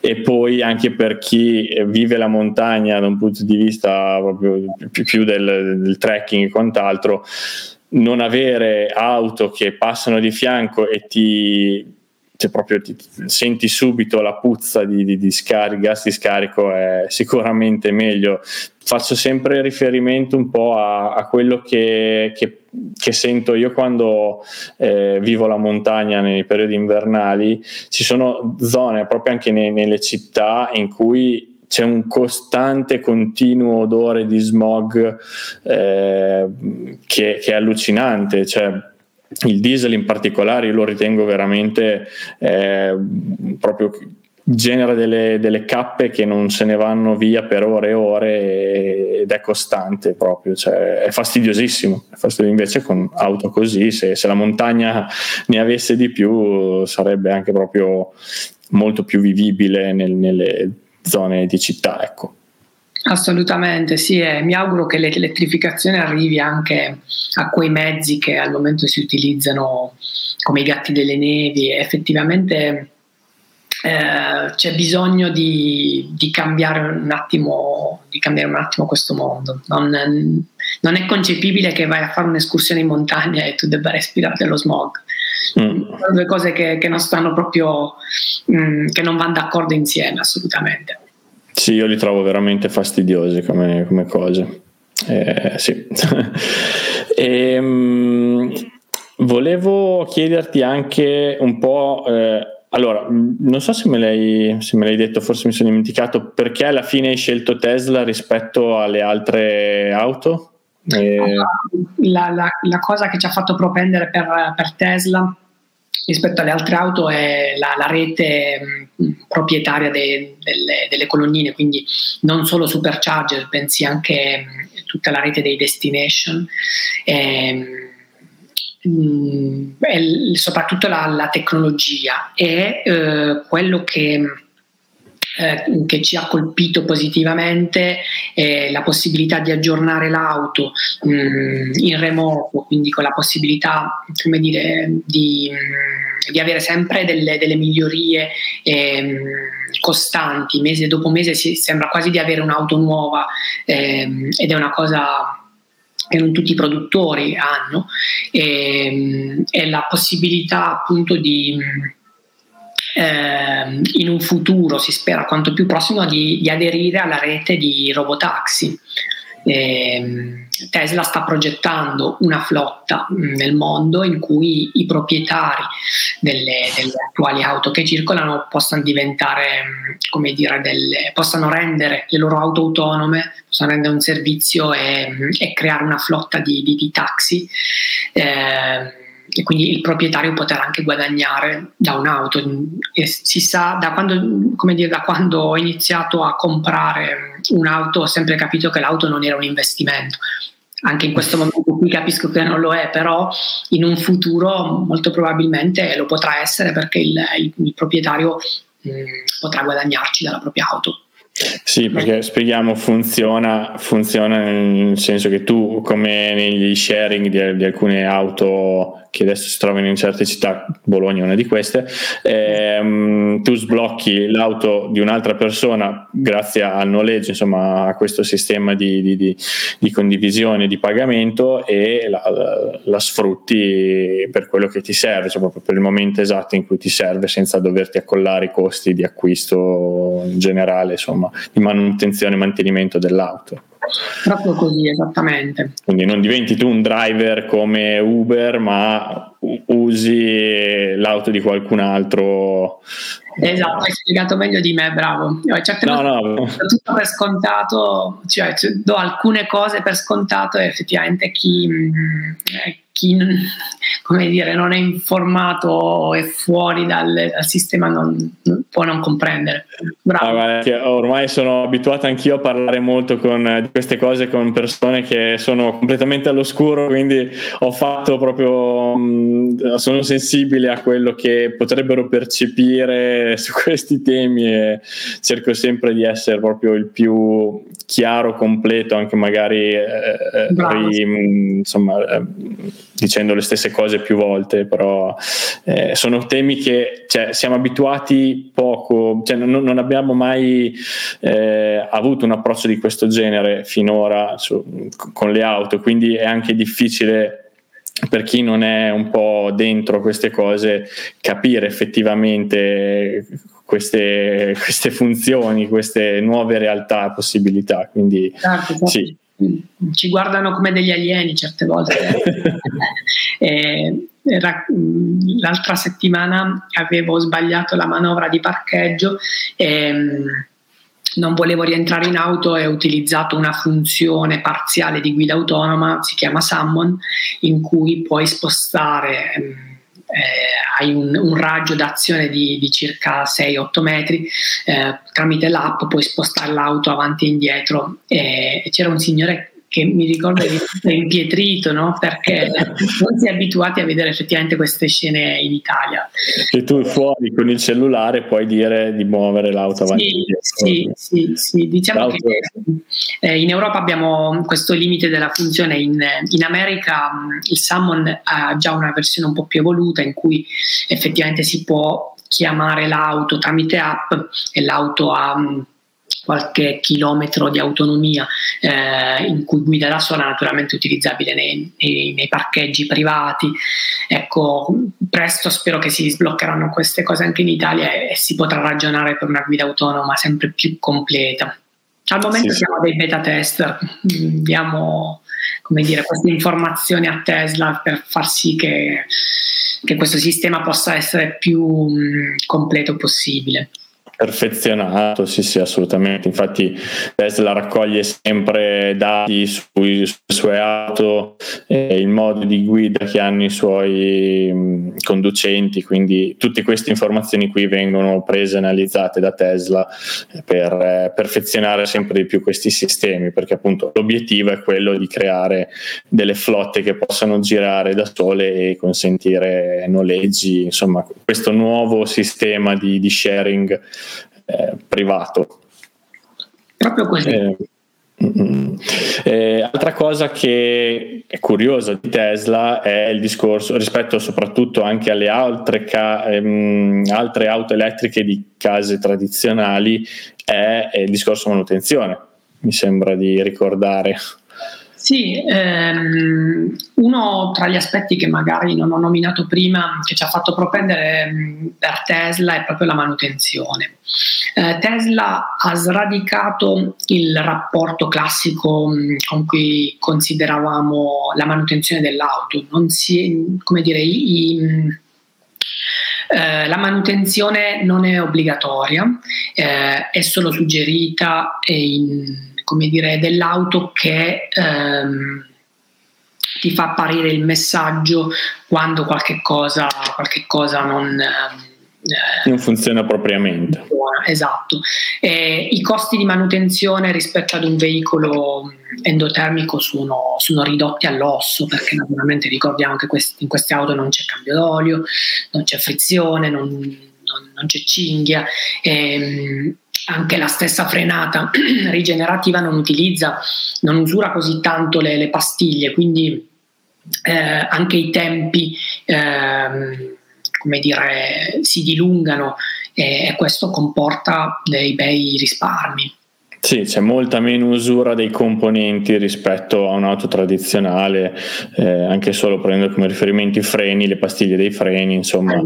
e poi anche per chi vive la la montagna da un punto di vista proprio più, più del, del trekking e quant'altro, non avere auto che passano di fianco e ti cioè proprio ti, senti subito la puzza di, di, di scarico, gas di scarico è sicuramente meglio. Faccio sempre riferimento un po' a, a quello che, che, che, sento io quando eh, vivo la montagna nei periodi invernali. Ci sono zone proprio anche nei, nelle città in cui c'è un costante, continuo odore di smog eh, che, che, è allucinante. Cioè, il diesel in particolare io lo ritengo veramente eh, proprio genera delle, delle, cappe che non se ne vanno via per ore e ore ed è costante proprio, cioè è fastidiosissimo. È fastidioso. Invece con auto così, se, se, la montagna ne avesse di più, sarebbe anche proprio molto più vivibile nel, nelle zone di città. Ecco. Assolutamente sì, e mi auguro che l'elettrificazione arrivi anche a quei mezzi che al momento si utilizzano come i gatti delle nevi. Effettivamente eh, c'è bisogno di, di, cambiare attimo, di, cambiare un attimo, questo mondo. Non, non è concepibile che vai a fare un'escursione in montagna e tu debba respirare dello smog. Mm. Sono due cose che, che non stanno proprio, mh, mm, che non vanno d'accordo insieme assolutamente. Sì, io li trovo veramente fastidiosi come, come cose. Eh, sì. e, ehm, mh, volevo chiederti anche un po'. Eh, allora, non so se me, l'hai, se me, l'hai, detto, forse mi sono dimenticato, perché alla fine hai scelto Tesla rispetto alle altre auto? E... La, la, la, cosa che ci ha fatto propendere per, per, Tesla rispetto alle altre auto è la, la rete mh, proprietaria de, delle, delle, colonnine, quindi non solo supercharger, bensì anche mh, tutta la rete dei destination. E, ehm, mh, soprattutto la, la, tecnologia e eh, quello che eh, che ci ha colpito positivamente è la possibilità di aggiornare l'auto mh, mm, in remoto, quindi con la possibilità come dire, di, mh, mm, di avere sempre delle, delle migliorie eh, costanti, mese dopo mese si, sembra quasi di avere un'auto nuova eh, ed è una cosa che non tutti i produttori hanno. E, e la possibilità appunto di eh, in un futuro, si spera quanto più prossimo, di, di aderire alla rete di robotaxi. Eh, Tesla sta progettando una flotta mm, nel mondo in cui i proprietari delle, delle attuali auto che circolano possano diventare, mm, come dire, delle, possano rendere le loro auto autonome, possano rendere un servizio e, mm, e creare una flotta di, di, di taxi. Eh, e quindi il proprietario potrà anche guadagnare da un'auto. E si sa, da quando, dire, da quando ho iniziato a comprare un'auto, ho sempre capito che l'auto non era un investimento. Anche in questo momento qui capisco che non lo è, però in un futuro molto probabilmente lo potrà essere perché il, il, il proprietario mh, potrà guadagnarci dalla propria auto. Sì, perché spieghiamo, funziona, funziona nel senso che tu, come negli sharing di, di alcune auto che adesso si trovano in certe città, Bologna è una di queste, ehm, tu sblocchi l'auto di un'altra persona grazie al noleggio, insomma a questo sistema di, di, di, di condivisione, di pagamento e la, la, la, sfrutti per quello che ti serve, cioè proprio per il momento esatto in cui ti serve senza doverti accollare i costi di acquisto in generale, insomma, di manutenzione e mantenimento dell'auto. Proprio così, esattamente. Quindi non diventi tu un driver come Uber, ma usi l'auto di qualcun altro. Esatto, hai spiegato meglio di me, bravo. Certe no, no. Tutto per scontato, cioè do alcune cose per scontato e effettivamente chi, mm, chi come dire, non è informato e fuori dal, dal sistema non, non, può non comprendere. Bravo. Ah, ormai sono abituato anch'io a parlare molto con, di queste cose con persone che sono completamente all'oscuro, quindi ho fatto proprio, mm, sono sensibile a quello che potrebbero percepire su questi temi e cerco sempre di essere proprio il più chiaro, completo, anche magari eh, eh ri, mm, insomma, eh, dicendo le stesse cose più volte, però eh, sono temi che cioè, siamo abituati poco, cioè, non, non, abbiamo mai eh, avuto un approccio di questo genere finora su, con le auto, quindi è anche difficile per chi non è un po' dentro queste cose capire effettivamente queste, queste funzioni, queste nuove realtà, possibilità. Quindi certo, certo. sì ci guardano come degli alieni certe volte. e, era, l'altra settimana avevo sbagliato la manovra di parcheggio e non volevo rientrare in auto e ho utilizzato una funzione parziale di guida autonoma, si chiama Summon, in cui puoi spostare eh, hai un, un, raggio d'azione di, di circa 6-8 metri, eh, tramite l'app puoi spostare l'auto avanti e indietro. E, e c'era un signore che mi ricorda impietrito, no? perché non si è abituati a vedere effettivamente queste scene in Italia. E tu fuori con il cellulare puoi dire di muovere l'auto avanti. Sì, sì, sì, diciamo l'auto. che eh, in Europa abbiamo questo limite della funzione, in, in America mm, il Summon ha già una versione un po' più evoluta in cui effettivamente si può chiamare l'auto tramite app e l'auto ha mm, qualche chilometro di autonomia eh, in cui guida da sola, naturalmente utilizzabile nei, nei, nei, parcheggi privati. Ecco, presto spero che si sbloccheranno queste cose anche in Italia e, e si potrà ragionare per una guida autonoma sempre più completa. Al momento sì, siamo sì. dei beta tester, diamo come dire, queste informazioni a Tesla per far sì che, che questo sistema possa essere più mh, completo possibile. Perfezionato, sì, sì, assolutamente. Infatti Tesla raccoglie sempre dati sui, sulle sue auto, eh, il modo di guida che hanno i suoi mh, conducenti, quindi tutte queste informazioni qui vengono prese e analizzate da Tesla per eh, perfezionare sempre di più questi sistemi, perché appunto l'obiettivo è quello di creare delle flotte che possano girare da sole e consentire noleggi, insomma, questo nuovo sistema di, di sharing eh, privato. Proprio così. Eh, eh, altra cosa che è curiosa di Tesla è il discorso rispetto soprattutto anche alle altre, ca- ehm, altre auto elettriche di case tradizionali è, è il discorso manutenzione, mi sembra di ricordare. Sì, ehm, uno tra gli aspetti che magari non ho nominato prima, che ci ha fatto propendere per Tesla, è proprio la manutenzione. Eh, Tesla ha sradicato il rapporto classico con cui consideravamo la manutenzione dell'auto. Non si, come dire, i, i eh, la manutenzione non è obbligatoria, eh, è solo suggerita e in come dire, dell'auto che ehm, ti fa apparire il messaggio quando qualche cosa, qualche cosa non, eh, non funziona propriamente. Esatto. E I costi di manutenzione rispetto ad un veicolo endotermico sono, sono ridotti all'osso perché naturalmente ricordiamo che questi, in queste auto non c'è cambio d'olio, non c'è frizione, non, non, non c'è cinghia. E, ehm, anche la stessa frenata rigenerativa non utilizza, non usura così tanto le, le pastiglie, quindi eh, anche i tempi eh, come dire, si dilungano e, e questo comporta dei bei risparmi. Sì, c'è molta meno usura dei componenti rispetto a un'auto tradizionale, eh, anche solo prendendo come riferimento i freni, le pastiglie dei freni, insomma, eh,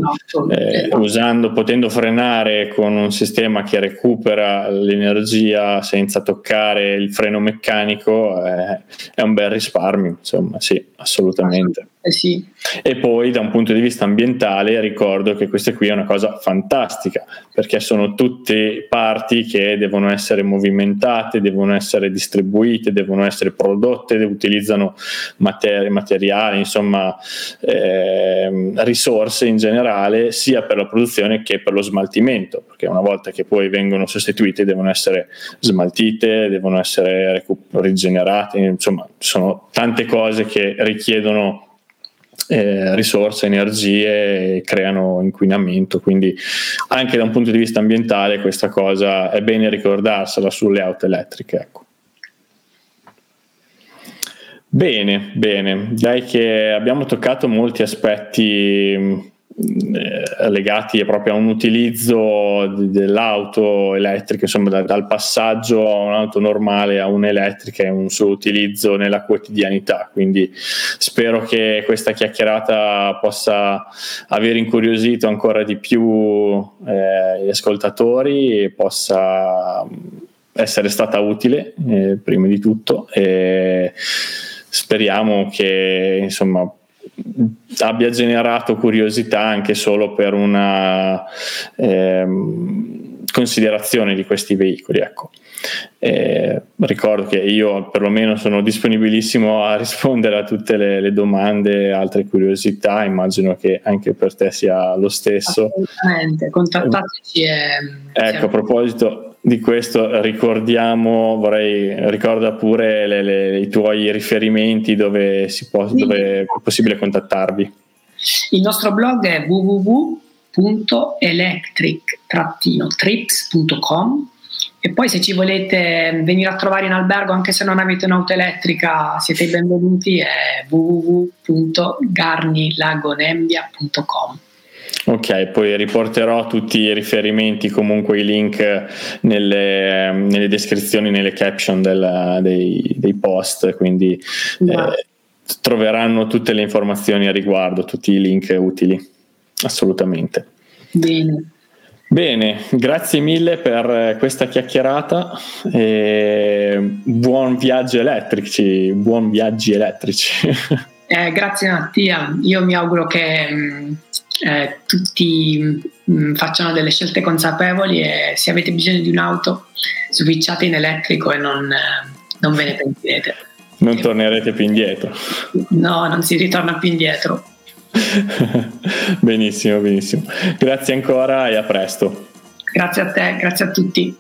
esatto. usando, potendo frenare con un sistema che recupera l'energia senza toccare il freno meccanico, eh, è un bel risparmio, insomma, sì, assolutamente. Eh sì. E poi da un punto di vista ambientale ricordo che questa qui è una cosa fantastica perché sono tutte parti che devono essere movimentate, devono essere distribuite, devono essere prodotte, utilizzano materi- materiali, insomma eh, risorse in generale sia per la produzione che per lo smaltimento perché una volta che poi vengono sostituite devono essere smaltite, devono essere rigenerate, insomma sono tante cose che richiedono eh, risorse, energie creano inquinamento, quindi anche da un punto di vista ambientale questa cosa è bene ricordarsela sulle auto elettriche. Ecco. Bene, bene, dai che abbiamo toccato molti aspetti eh, legati proprio a un utilizzo dell'auto elettrica, insomma da, dal passaggio a un'auto normale a un'elettrica e un suo utilizzo nella quotidianità. Quindi spero che questa chiacchierata possa aver incuriosito ancora di più eh, gli ascoltatori e possa essere stata utile eh, prima di tutto. E speriamo che insomma abbia generato curiosità anche solo per una ehm, considerazione di questi veicoli. Ecco. Eh, ricordo che io perlomeno sono disponibilissimo a rispondere a tutte le, le domande, altre curiosità, immagino che anche per te sia lo stesso. Assolutamente, contattateci. E, ecco, a proposito, di questo ricordiamo, vorrei ricorda pure le, le, i tuoi riferimenti dove, può, dove, è possibile contattarvi. Il nostro blog è www.electric-trips.com e poi se ci volete venire a trovare in albergo anche se non avete un'auto elettrica siete benvenuti è www.garnilagonembia.com Ok, poi riporterò tutti i riferimenti, comunque i link nelle, nelle descrizioni, nelle caption del, dei, dei, post, quindi eh, troveranno tutte le informazioni a riguardo, tutti i link utili, assolutamente. Bene. Bene, grazie mille per questa chiacchierata e buon viaggio elettrici, buon viaggi elettrici. Eh, grazie Mattia, io mi auguro che mh, eh, tutti mh, facciano delle scelte consapevoli e se avete bisogno di un'auto switchate in elettrico e non, eh, non ve ne pentirete. Non tornerete più indietro. No, non si ritorna più indietro. benissimo, benissimo. Grazie ancora e a presto. Grazie a te, grazie a tutti.